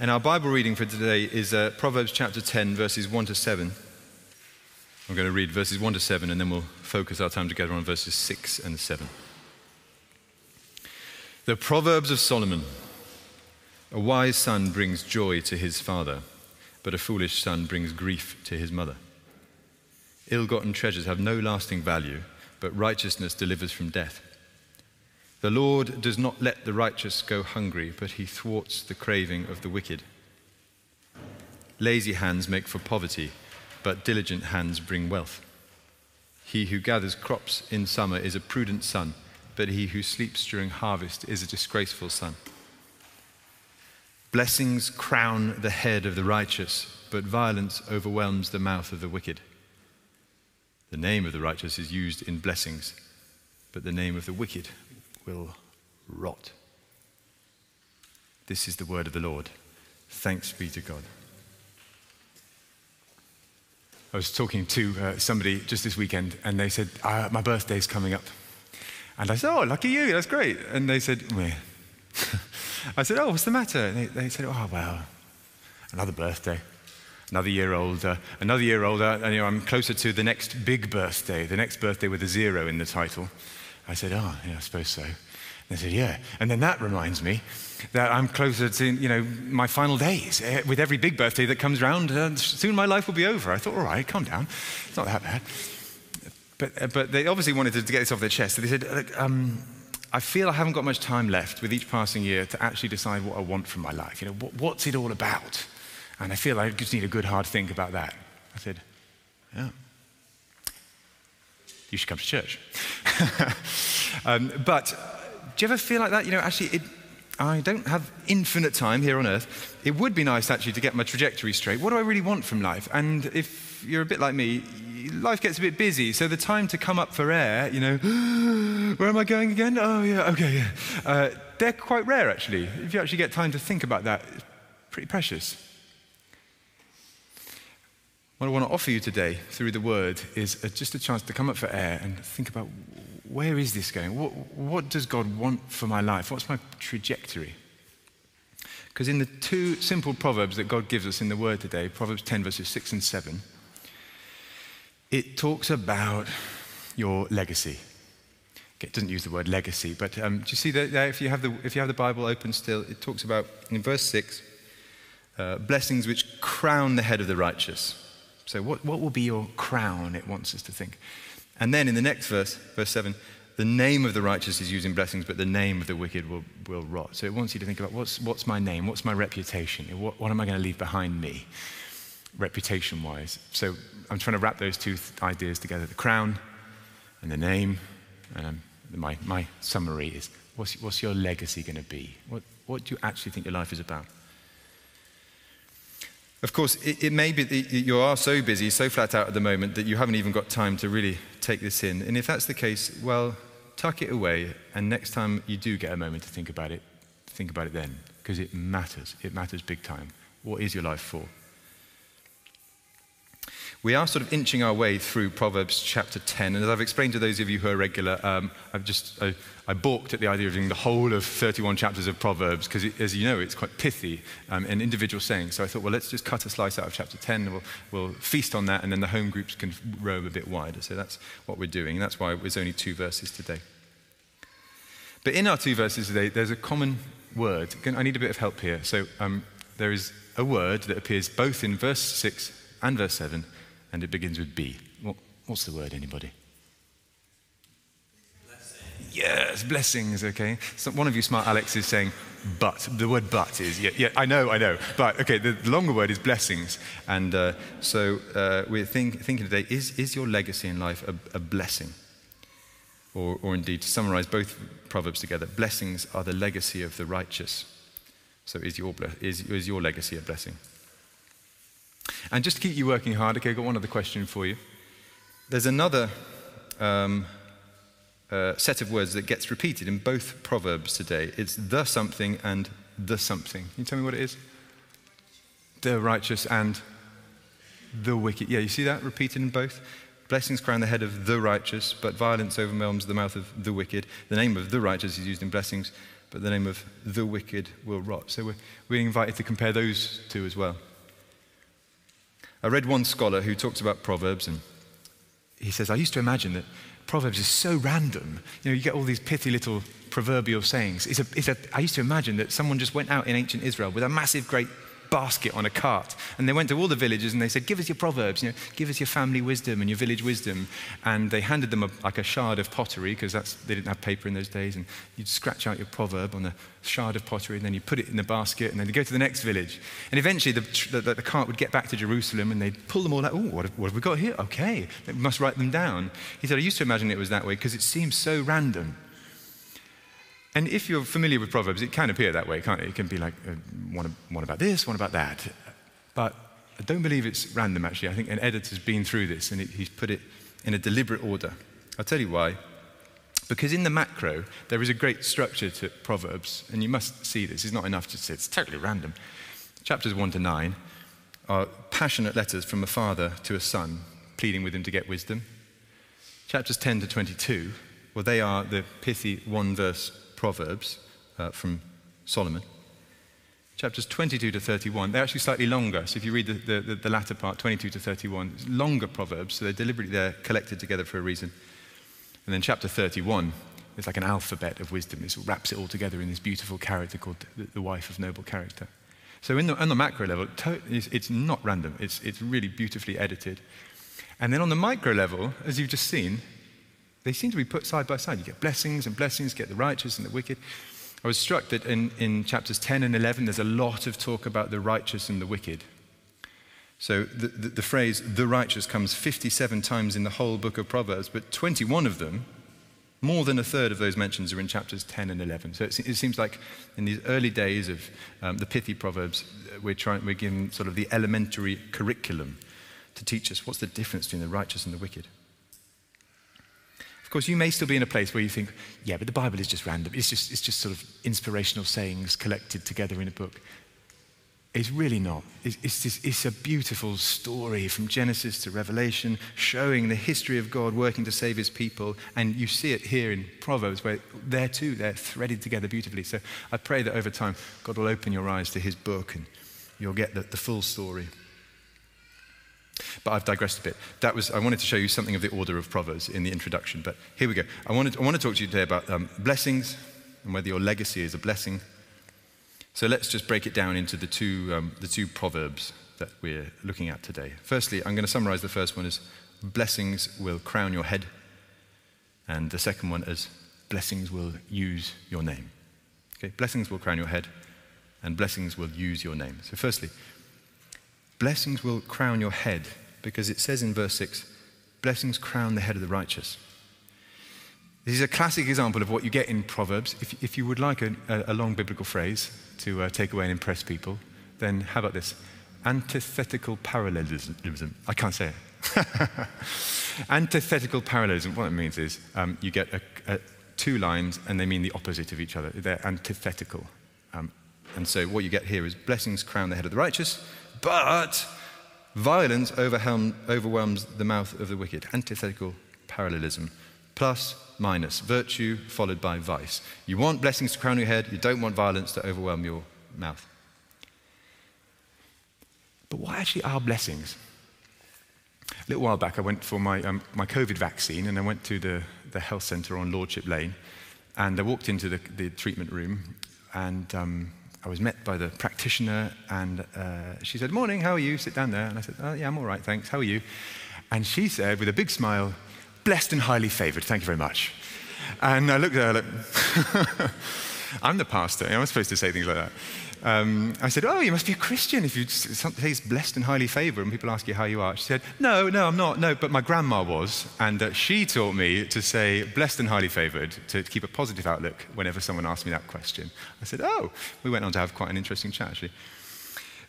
And our Bible reading for today is uh, Proverbs chapter 10, verses 1 to 7. I'm going to read verses 1 to 7, and then we'll focus our time together on verses 6 and 7. The Proverbs of Solomon A wise son brings joy to his father, but a foolish son brings grief to his mother. Ill gotten treasures have no lasting value, but righteousness delivers from death. The Lord does not let the righteous go hungry, but he thwarts the craving of the wicked. Lazy hands make for poverty, but diligent hands bring wealth. He who gathers crops in summer is a prudent son, but he who sleeps during harvest is a disgraceful son. Blessings crown the head of the righteous, but violence overwhelms the mouth of the wicked. The name of the righteous is used in blessings, but the name of the wicked will rot. This is the word of the Lord. Thanks be to God. I was talking to uh, somebody just this weekend, and they said, uh, My birthday's coming up. And I said, Oh, lucky you, that's great. And they said, Meh. I said, Oh, what's the matter? And they, they said, Oh, well, another birthday, another year older, another year older, and you know, I'm closer to the next big birthday, the next birthday with a zero in the title. I said, Oh, yeah, I suppose so. They said, Yeah. And then that reminds me that I'm closer to, you know, my final days. Eh, With every big birthday that comes round, uh, soon my life will be over. I thought, All right, calm down. It's not that bad. But, uh, but they obviously wanted to get this off their chest. So they said, um, I feel I haven't got much time left with each passing year to actually decide what I want from my life. You know, what, what's it all about? And I feel I just need a good hard think about that. I said, Yeah you should come to church. um, but do you ever feel like that? You know, actually, it, I don't have infinite time here on earth. It would be nice actually to get my trajectory straight. What do I really want from life? And if you're a bit like me, life gets a bit busy. So the time to come up for air, you know, where am I going again? Oh, yeah, okay, yeah. Uh, they're quite rare actually. If you actually get time to think about that, it's pretty precious. What I want to offer you today through the word is a, just a chance to come up for air and think about where is this going? What, what does God want for my life? What's my trajectory? Because in the two simple proverbs that God gives us in the word today, Proverbs 10, verses 6 and 7, it talks about your legacy. It doesn't use the word legacy, but um, do you see that? If you, have the, if you have the Bible open still, it talks about, in verse 6, uh, blessings which crown the head of the righteous. So, what, what will be your crown? It wants us to think. And then in the next verse, verse 7, the name of the righteous is used in blessings, but the name of the wicked will, will rot. So, it wants you to think about what's, what's my name? What's my reputation? What, what am I going to leave behind me, reputation wise? So, I'm trying to wrap those two th- ideas together the crown and the name. Um, my, my summary is what's, what's your legacy going to be? What, what do you actually think your life is about? Of course, it, it, may be that you are so busy, so flat out at the moment that you haven't even got time to really take this in. And if that's the case, well, tuck it away. And next time you do get a moment to think about it, think about it then, because it matters. It matters big time. What is your life for? We are sort of inching our way through Proverbs chapter 10. And as I've explained to those of you who are regular, um, I've just, I, I, balked at the idea of doing the whole of 31 chapters of Proverbs because, as you know, it's quite pithy um, and individual sayings. So I thought, well, let's just cut a slice out of chapter 10 and we'll, we'll feast on that and then the home groups can roam a bit wider. So that's what we're doing. And that's why there's only two verses today. But in our two verses today, there's a common word. I need a bit of help here. So um, there is a word that appears both in verse 6 and verse 7 and it begins with B. What, what's the word, anybody? Yes, blessings, okay. So one of you smart Alex is saying but. The word but is, yeah, yeah I know, I know. But, okay, the, the longer word is blessings. And uh, so uh, we're think, thinking today is, is your legacy in life a, a blessing? Or, or indeed, to summarize both Proverbs together, blessings are the legacy of the righteous. So is your, is, is your legacy a blessing? And just to keep you working hard, okay, I've got one other question for you. There's another um, uh, set of words that gets repeated in both Proverbs today. It's the something and the something. Can you tell me what it is? The righteous and the wicked. Yeah, you see that repeated in both? Blessings crown the head of the righteous, but violence overwhelms the mouth of the wicked. The name of the righteous is used in blessings, but the name of the wicked will rot. So we're, we're invited to compare those two as well. I read one scholar who talks about Proverbs, and he says, I used to imagine that Proverbs is so random. You know, you get all these pithy little proverbial sayings. It's a, it's a, I used to imagine that someone just went out in ancient Israel with a massive, great basket on a cart. And they went to all the villages and they said, Give us your proverbs, you know, give us your family wisdom and your village wisdom. And they handed them a, like a shard of pottery because they didn't have paper in those days. And you'd scratch out your proverb on a shard of pottery and then you put it in the basket and then you go to the next village. And eventually the, the, the cart would get back to Jerusalem and they'd pull them all out. Oh, what, what have we got here? Okay, we must write them down. He said, I used to imagine it was that way because it seems so random. And if you're familiar with Proverbs, it can appear that way, can't it? It can be like, uh, one, one about this, one about that. But I don't believe it's random, actually. I think an editor's been through this and it, he's put it in a deliberate order. I'll tell you why. Because in the macro, there is a great structure to Proverbs, and you must see this. It's not enough to say it's totally random. Chapters 1 to 9 are passionate letters from a father to a son, pleading with him to get wisdom. Chapters 10 to 22, well, they are the pithy one verse Proverbs uh, from Solomon. Chapters 22 to 31, they're actually slightly longer. So if you read the, the, the latter part, 22 to 31, it's longer Proverbs, so they're deliberately they're collected together for a reason. And then chapter 31 is like an alphabet of wisdom. It wraps it all together in this beautiful character called the, the wife of noble character. So in the, on the macro level, it's, it's not random. It's, it's really beautifully edited. And then on the micro level, as you've just seen, they seem to be put side by side. You get blessings and blessings, get the righteous and the wicked. I was struck that in, in chapters 10 and 11, there's a lot of talk about the righteous and the wicked. So the, the, the, phrase the righteous comes 57 times in the whole book of Proverbs, but 21 of them, more than a third of those mentions, are in chapters 10 and 11. So it, it seems like in these early days of um, the pithy Proverbs, we're, trying, we're given sort of the elementary curriculum to teach us what's the difference between the righteous and the wicked. Of course, you may still be in a place where you think, yeah, but the Bible is just random. It's just, it's just sort of inspirational sayings collected together in a book. It's really not. It's, it's, just, it's a beautiful story from Genesis to Revelation, showing the history of God working to save his people. And you see it here in Proverbs, where there too, they're threaded together beautifully. So I pray that over time, God will open your eyes to his book and you'll get the, the full story. But I've digressed a bit. That was, I wanted to show you something of the order of Proverbs in the introduction. But here we go. I, wanted, I want to talk to you today about um, blessings and whether your legacy is a blessing. So let's just break it down into the two, um, the two Proverbs that we're looking at today. Firstly, I'm going to summarize the first one as blessings will crown your head. And the second one is blessings will use your name. Okay, blessings will crown your head, and blessings will use your name. So, firstly, Blessings will crown your head because it says in verse 6 blessings crown the head of the righteous. This is a classic example of what you get in Proverbs. If, if you would like a, a, long biblical phrase to uh, take away and impress people, then how about this? Antithetical parallelism. I can't say it. Antithetical parallelism, what it means is um, you get a, a, two lines and they mean the opposite of each other. They're antithetical. Um, and so what you get here is blessings crown the head of the righteous, but violence overwhelms the mouth of the wicked. Antithetical parallelism. Plus, minus. Virtue followed by vice. You want blessings to crown your head, you don't want violence to overwhelm your mouth. But what actually are blessings? A little while back, I went for my, um, my COVID vaccine and I went to the, the health centre on Lordship Lane. And I walked into the, the treatment room and um, I was met by the practitioner, and uh, she said, Morning, how are you? Sit down there. And I said, oh, Yeah, I'm all right, thanks. How are you? And she said, with a big smile, Blessed and highly favored. Thank you very much. And I looked at her like, I'm the pastor. I'm supposed to say things like that. Um, I said, Oh, you must be a Christian if you say it's blessed and highly favored and people ask you how you are. She said, No, no, I'm not. No, but my grandma was. And uh, she taught me to say blessed and highly favored to keep a positive outlook whenever someone asked me that question. I said, Oh, we went on to have quite an interesting chat actually.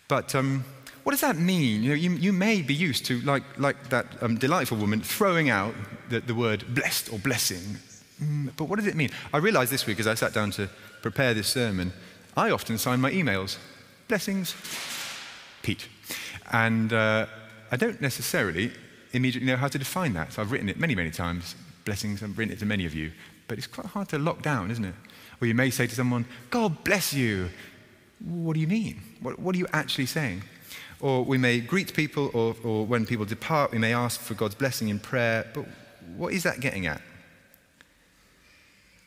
But um, what does that mean? You, know, you, you, may be used to, like, like that um, delightful woman, throwing out the, the word blessed or blessing. Mm, but what does it mean? I realized this week as I sat down to prepare this sermon I often sign my emails, blessings, Pete. And uh, I don't necessarily immediately know how to define that. So I've written it many, many times, blessings, I've written it to many of you, but it's quite hard to lock down, isn't it? Or you may say to someone, God bless you. What do you mean? What, what are you actually saying? Or we may greet people, or, or when people depart, we may ask for God's blessing in prayer. But what is that getting at?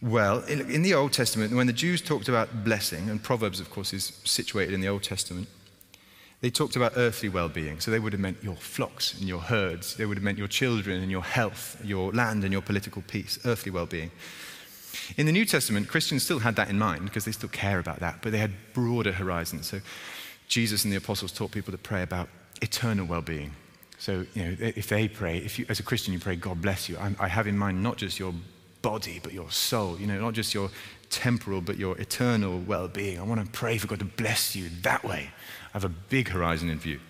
Well, in, in, the Old Testament, when the Jews talked about blessing, and Proverbs, of course, is situated in the Old Testament, they talked about earthly well being. So they would have meant your flocks and your herds, they would have meant your children and your health, your land and your political peace, earthly well being. In the New Testament, Christians still had that in mind because they still care about that, but they had broader horizons. So Jesus and the apostles taught people to pray about eternal well being. So, you know, if they pray, if you, as a Christian, you pray, God bless you, I, I have in mind not just your body, but your soul, you know, not just your temporal, but your eternal well being. I want to pray for God to bless you that way. I have a big horizon in view.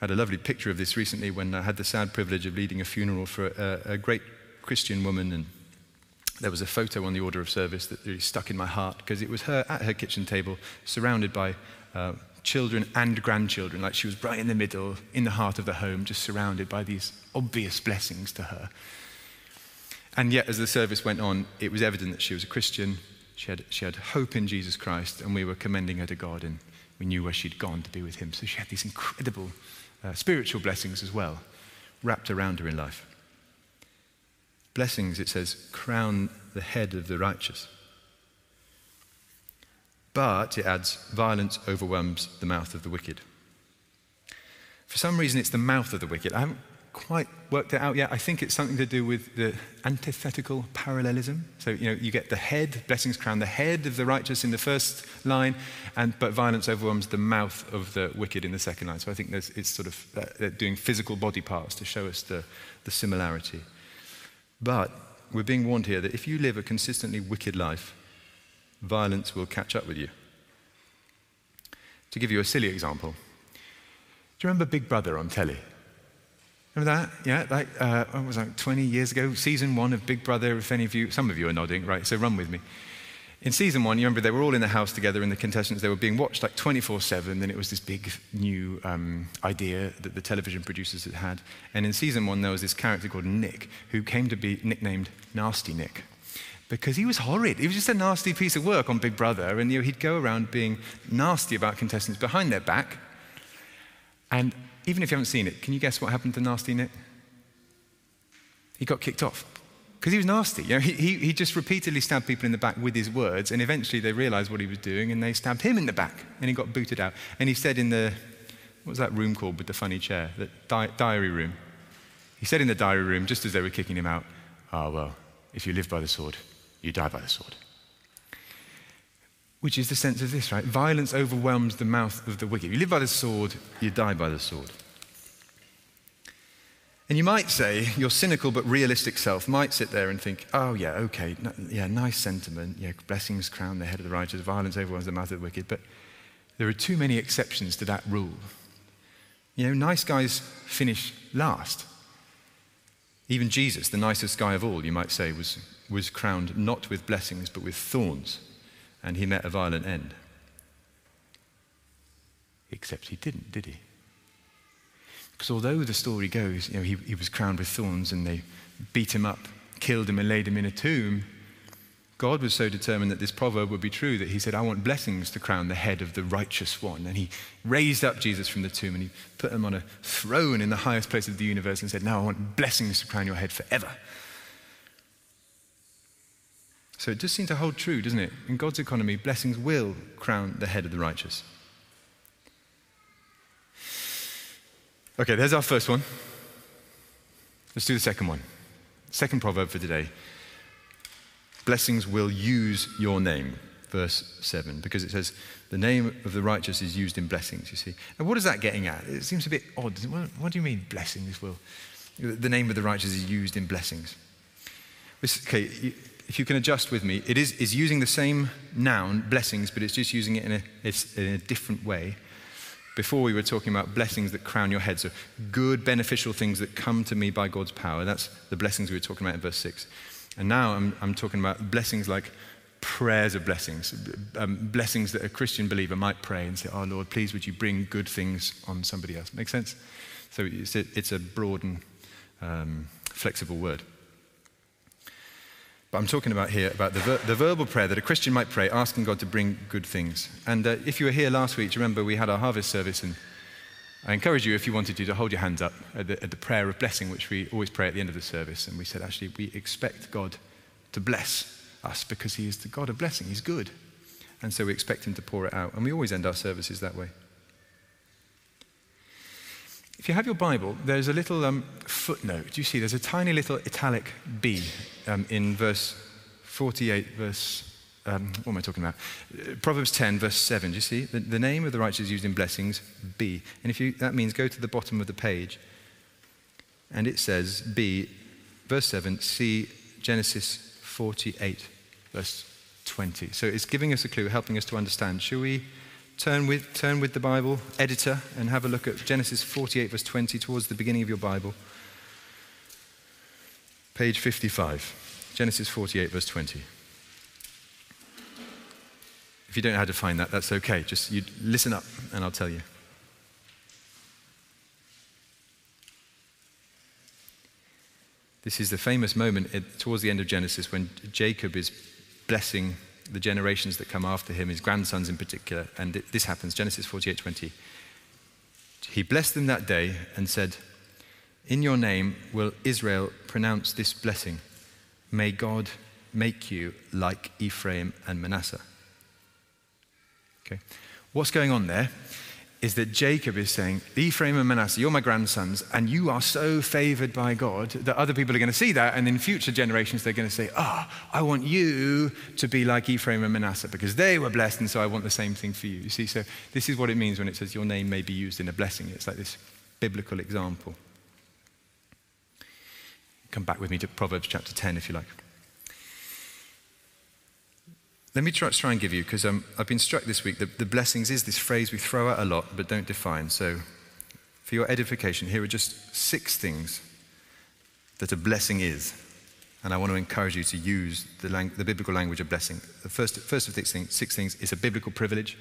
I had a lovely picture of this recently when I had the sad privilege of leading a funeral for a, a great Christian woman, and there was a photo on the order of service that really stuck in my heart because it was her at her kitchen table, surrounded by uh, children and grandchildren, like she was right in the middle, in the heart of the home, just surrounded by these obvious blessings to her. And yet, as the service went on, it was evident that she was a Christian. She had, she had hope in Jesus Christ, and we were commending her to God, and we knew where she'd gone to be with Him. So she had these incredible uh, spiritual blessings as well, wrapped around her in life. Blessings, it says, crown the head of the righteous. But, it adds, violence overwhelms the mouth of the wicked. For some reason, it's the mouth of the wicked. I haven't quite worked it out yet. I think it's something to do with the antithetical parallelism. So, you know, you get the head, blessings crown the head of the righteous in the first line, and, but violence overwhelms the mouth of the wicked in the second line. So I think it's sort of uh, doing physical body parts to show us the, the similarity. But we're being warned here that if you live a consistently wicked life, violence will catch up with you. To give you a silly example, do you remember Big Brother on telly? Remember that? Yeah, like, uh, what was that, 20 years ago? Season one of Big Brother, if any of you, some of you are nodding, right? So run with me. In season one, you remember they were all in the house together, and the contestants, they were being watched like 24 7. Then it was this big new um, idea that the television producers had had. And in season one, there was this character called Nick, who came to be nicknamed Nasty Nick. Because he was horrid. He was just a nasty piece of work on Big Brother, and you know, he'd go around being nasty about contestants behind their back. And even if you haven't seen it, can you guess what happened to Nasty Nick? He got kicked off because he was nasty. You know, he, he, just repeatedly stabbed people in the back with his words, and eventually they realized what he was doing and they stabbed him in the back, and he got booted out. And he said in the, what was that room called with the funny chair? The di- diary room. He said in the diary room, just as they were kicking him out, Ah, oh, well, if you live by the sword, you die by the sword. Which is the sense of this, right? Violence overwhelms the mouth of the wicked. You live by the sword, you die by the sword. And you might say, your cynical but realistic self might sit there and think, oh, yeah, okay, yeah, nice sentiment. Yeah, blessings crown the head of the righteous, violence overwhelms the mouth of the wicked. But there are too many exceptions to that rule. You know, nice guys finish last. Even Jesus, the nicest guy of all, you might say, was, was crowned not with blessings but with thorns, and he met a violent end. Except he didn't, did he? Because although the story goes, you know, he, he was crowned with thorns and they beat him up, killed him, and laid him in a tomb, God was so determined that this proverb would be true that he said, I want blessings to crown the head of the righteous one. And he raised up Jesus from the tomb and he put him on a throne in the highest place of the universe and said, Now I want blessings to crown your head forever. So it does seem to hold true, doesn't it? In God's economy, blessings will crown the head of the righteous. Okay, there's our first one. Let's do the second one. Second proverb for today. Blessings will use your name, verse 7, because it says, the name of the righteous is used in blessings, you see. And what is that getting at? It seems a bit odd. What, what do you mean, blessings will? The name of the righteous is used in blessings. Okay, if you can adjust with me, it is, is using the same noun, blessings, but it's just using it in a, in a different way. Before we were talking about blessings that crown your head, so good, beneficial things that come to me by God's power. That's the blessings we were talking about in verse 6. And now I'm, I'm talking about blessings like prayers of blessings, um, blessings that a Christian believer might pray and say, Oh Lord, please would you bring good things on somebody else. Make sense? So it's a, it's a broad and um, flexible word. But I'm talking about here about the, ver- the verbal prayer that a Christian might pray, asking God to bring good things. And uh, if you were here last week, remember we had our harvest service and I encourage you, if you wanted to, to hold your hands up at the, at the, prayer of blessing, which we always pray at the end of the service. And we said, actually, we expect God to bless us because He is the God of blessing. He's good. And so we expect Him to pour it out. And we always end our services that way. If you have your Bible, there's a little um, footnote. Do you see? There's a tiny little italic B um, in verse 48, verse um, what am I talking about? Proverbs 10, verse 7. Do you see? The, the, name of the righteous is used in blessings, B. And if you, that means go to the bottom of the page, and it says B, verse 7, see Genesis 48, verse 20. So it's giving us a clue, helping us to understand. Shall we turn with, turn with the Bible editor and have a look at Genesis 48, verse 20, towards the beginning of your Bible? Page 55. Genesis 48, verse 20. If you don't know how to find that, that's okay. Just you listen up and I'll tell you. This is the famous moment towards the end of Genesis when Jacob is blessing the generations that come after him, his grandsons in particular. And it, this happens, Genesis 48 20. He blessed them that day and said, In your name will Israel pronounce this blessing. May God make you like Ephraim and Manasseh. Okay. What's going on there is that Jacob is saying, Ephraim and Manasseh, you're my grandsons, and you are so favored by God that other people are going to see that, and in future generations they're going to say, Ah, oh, I want you to be like Ephraim and Manasseh because they were blessed, and so I want the same thing for you. You see, so this is what it means when it says your name may be used in a blessing. It's like this biblical example. Come back with me to Proverbs chapter 10 if you like. Let me try, try and give you, because um, I've been struck this week that the blessings is this phrase we throw out a lot but don't define. So, for your edification, here are just six things that a blessing is. And I want to encourage you to use the, lang- the biblical language of blessing. The first, first of six things, six things is a biblical privilege.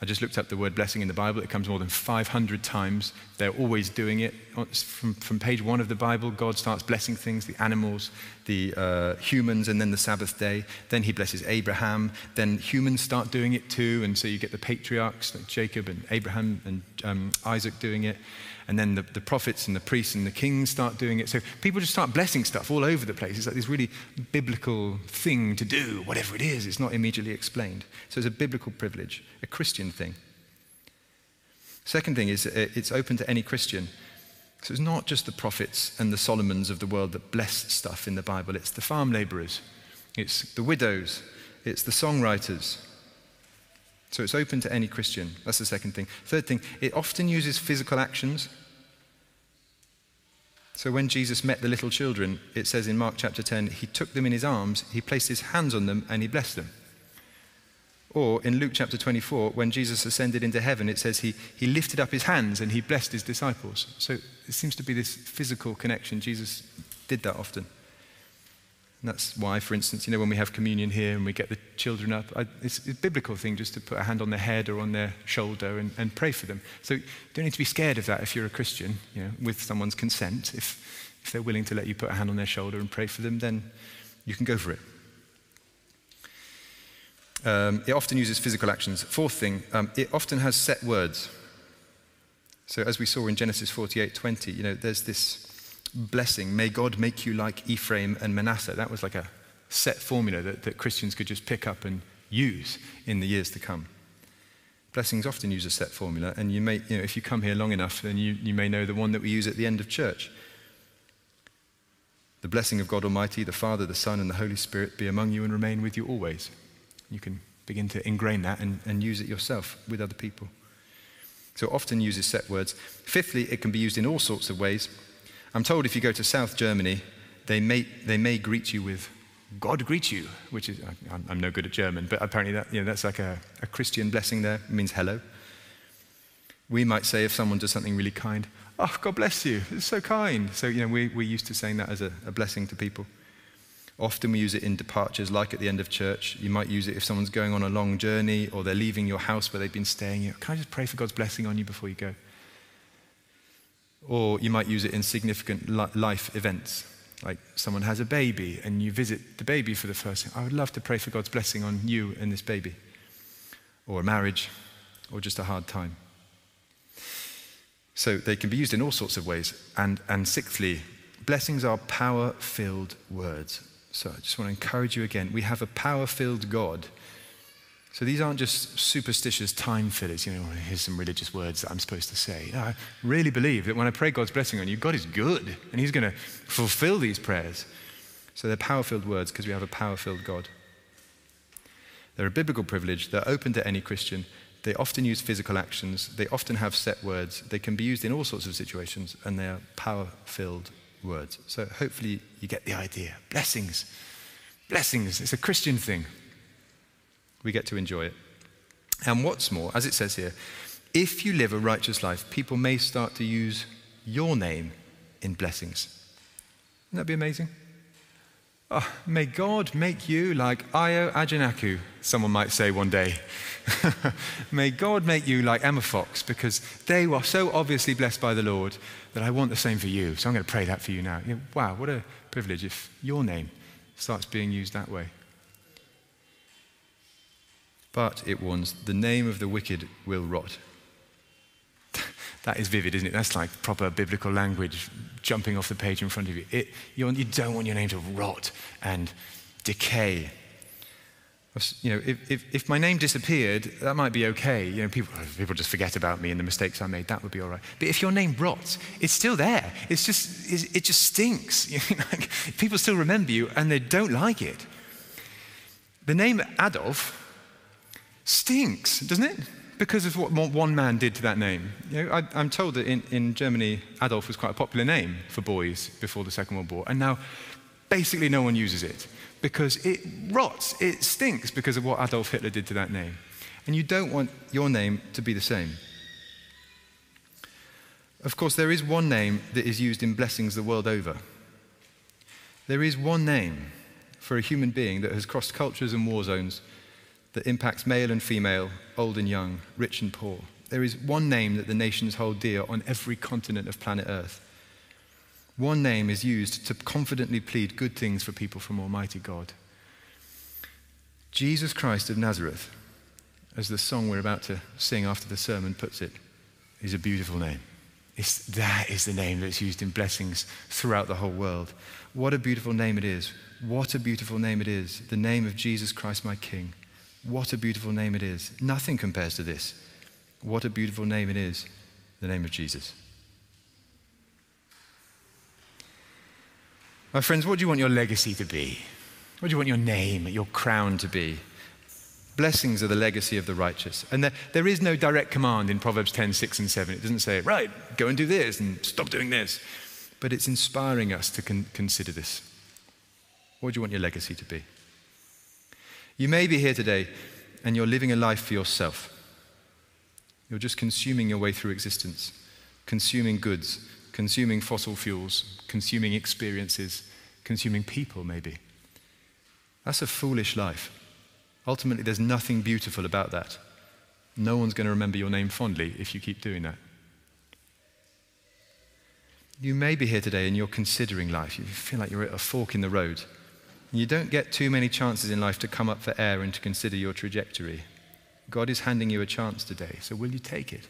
I just looked up the word blessing in the Bible. It comes more than 500 times. They're always doing it. From, from page one of the Bible, God starts blessing things the animals, the uh, humans, and then the Sabbath day. Then he blesses Abraham. Then humans start doing it too. And so you get the patriarchs like Jacob and Abraham and um, Isaac doing it. And then the, the prophets and the priests and the kings start doing it. So people just start blessing stuff all over the place. It's like this really biblical thing to do, whatever it is. It's not immediately explained. So it's a biblical privilege, a Christian thing. Second thing is uh, it's open to any Christian. So it's not just the prophets and the Solomons of the world that bless stuff in the Bible, it's the farm laborers, it's the widows, it's the songwriters. So it's open to any Christian. That's the second thing. Third thing, it often uses physical actions. So when Jesus met the little children, it says in Mark chapter 10, he took them in his arms, he placed his hands on them, and he blessed them. Or in Luke chapter 24, when Jesus ascended into heaven, it says he, he lifted up his hands and he blessed his disciples. So it seems to be this physical connection. Jesus did that often. And that's why, for instance, you know, when we have communion here and we get the children up, I, it's, a biblical thing just to put a hand on their head or on their shoulder and, and, pray for them. So you don't need to be scared of that if you're a Christian, you know, with someone's consent. If, if they're willing to let you put a hand on their shoulder and pray for them, then you can go for it. Um, it often uses physical actions. Fourth thing, um, it often has set words. So as we saw in Genesis 48, 20, you know, there's this blessing, may God make you like Ephraim and Manasseh. That was like a set formula that, that Christians could just pick up and use in the years to come. Blessings often use a set formula, and you may, you know, if you come here long enough, then you, you may know the one that we use at the end of church. The blessing of God Almighty, the Father, the Son, and the Holy Spirit be among you and remain with you always. You can begin to ingrain that and, and use it yourself with other people. So often uses set words. Fifthly, it can be used in all sorts of ways. I'm told if you go to South Germany, they may, they may greet you with God greet you, which is, I'm, I'm no good at German, but apparently that, you know, that's like a, a Christian blessing there. It means hello. We might say if someone does something really kind, oh, God bless you, it's so kind. So, you know, we, we're used to saying that as a, a blessing to people. Often we use it in departures, like at the end of church. You might use it if someone's going on a long journey or they're leaving your house where they've been staying. You know, Can I just pray for God's blessing on you before you go? Or you might use it in significant life events. Like someone has a baby and you visit the baby for the first time. I would love to pray for God's blessing on you and this baby, or a marriage, or just a hard time. So they can be used in all sorts of ways. And, and sixthly, blessings are power filled words. So I just want to encourage you again. We have a power filled God. So these aren't just superstitious time fillers, you know, here's some religious words that I'm supposed to say. No, I really believe that when I pray God's blessing on you, God is good and He's going to fulfill these prayers. So they're power filled words because we have a power filled God. They're a biblical privilege, they're open to any Christian, they often use physical actions. They often have set words. They can be used in all sorts of situations, and they are power filled words. So hopefully you get the idea. Blessings. Blessings. It's a Christian thing. We get to enjoy it. And what's more, as it says here, if you live a righteous life, people may start to use your name in blessings. Wouldn't that be amazing? Oh, may God make you like Io Ajanaku, someone might say one day. may God make you like Emma Fox because they were so obviously blessed by the Lord that I want the same for you. So I'm going to pray that for you now. wow, what a privilege if your name starts being used that way. But it warns the name of the wicked will rot. that is vivid, isn't it? That's like proper biblical language jumping off the page in front of you. It, you don't want your name to rot and decay. You know, if, if, if, my name disappeared, that might be okay. You know, people, people just forget about me and the mistakes I made. That would be all right. But if your name rots, it's still there. It's just, it just stinks. You people still remember you and they don't like it. The name Adolf stinks, doesn't it? because of what one man did to that name. You know, I, am told that in, in Germany, Adolf was quite a popular name for boys before the Second World War, and now basically no one uses it because it rots, it stinks because of what Adolf Hitler did to that name. And you don't want your name to be the same. Of course, there is one name that is used in blessings the world over. There is one name for a human being that has crossed cultures and war zones that impacts male and female, old and young, rich and poor. There is one name that the nations hold dear on every continent of planet Earth. One name is used to confidently plead good things for people from Almighty God. Jesus Christ of Nazareth, as the song we're about to sing after the sermon puts it, is a beautiful name. It's, that is the name that's used in blessings throughout the whole world. What a beautiful name it is. What a beautiful name it is. The name of Jesus Christ, my King. What a beautiful name it is. Nothing compares to this. What a beautiful name it is, the name of Jesus. My friends, what do you want your legacy to be? What do you want your name, your crown to be? Blessings are the legacy of the righteous. And there, there is no direct command in Proverbs 10, 6, and 7. It doesn't say, right, go and do this and stop doing this. But it's inspiring us to con- consider this. What do you want your legacy to be? You may be here today and you're living a life for yourself. You're just consuming your way through existence, consuming goods, consuming fossil fuels, consuming experiences, consuming people, maybe. That's a foolish life. Ultimately, there's nothing beautiful about that. No one's going to remember your name fondly if you keep doing that. You may be here today and you're considering life. You feel like you're at a fork in the road. You don't get too many chances in life to come up for air and to consider your trajectory. God is handing you a chance today, so will you take it?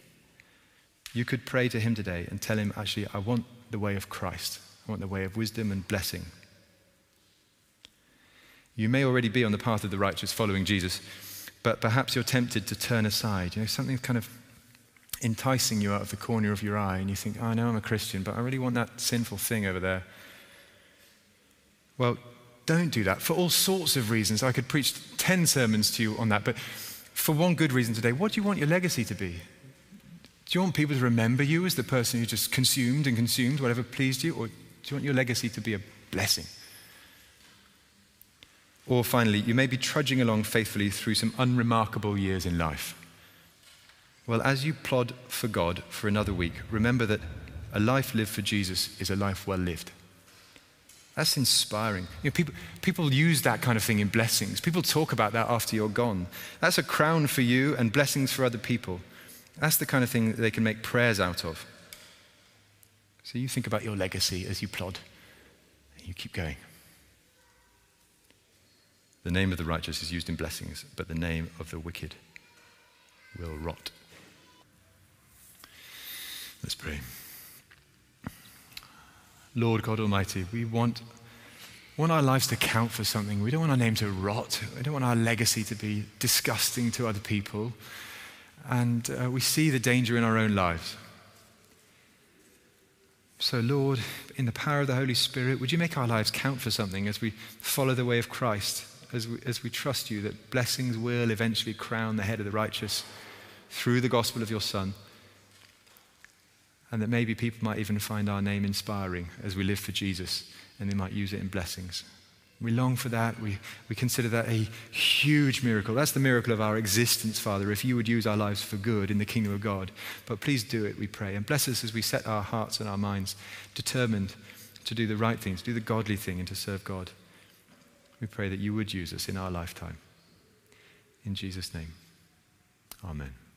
You could pray to Him today and tell Him, actually, I want the way of Christ. I want the way of wisdom and blessing. You may already be on the path of the righteous following Jesus, but perhaps you're tempted to turn aside. You know, something's kind of enticing you out of the corner of your eye, and you think, oh, I know I'm a Christian, but I really want that sinful thing over there. Well, don't do that for all sorts of reasons. I could preach 10 sermons to you on that, but for one good reason today, what do you want your legacy to be? Do you want people to remember you as the person who just consumed and consumed whatever pleased you? Or do you want your legacy to be a blessing? Or finally, you may be trudging along faithfully through some unremarkable years in life. Well, as you plod for God for another week, remember that a life lived for Jesus is a life well lived. That's inspiring. You know, people, people use that kind of thing in blessings. People talk about that after you're gone. That's a crown for you and blessings for other people. That's the kind of thing that they can make prayers out of. So you think about your legacy as you plod. And you keep going. The name of the righteous is used in blessings, but the name of the wicked will rot. Let's pray. Lord God Almighty, we want, want our lives to count for something. We don't want our name to rot. We don't want our legacy to be disgusting to other people. And uh, we see the danger in our own lives. So, Lord, in the power of the Holy Spirit, would you make our lives count for something as we follow the way of Christ, as we, as we trust you that blessings will eventually crown the head of the righteous through the gospel of your Son? And that maybe people might even find our name inspiring as we live for Jesus and they might use it in blessings. We long for that. We, we consider that a huge miracle. That's the miracle of our existence, Father, if you would use our lives for good in the kingdom of God. But please do it, we pray. And bless us as we set our hearts and our minds determined to do the right things, do the godly thing, and to serve God. We pray that you would use us in our lifetime. In Jesus' name, amen.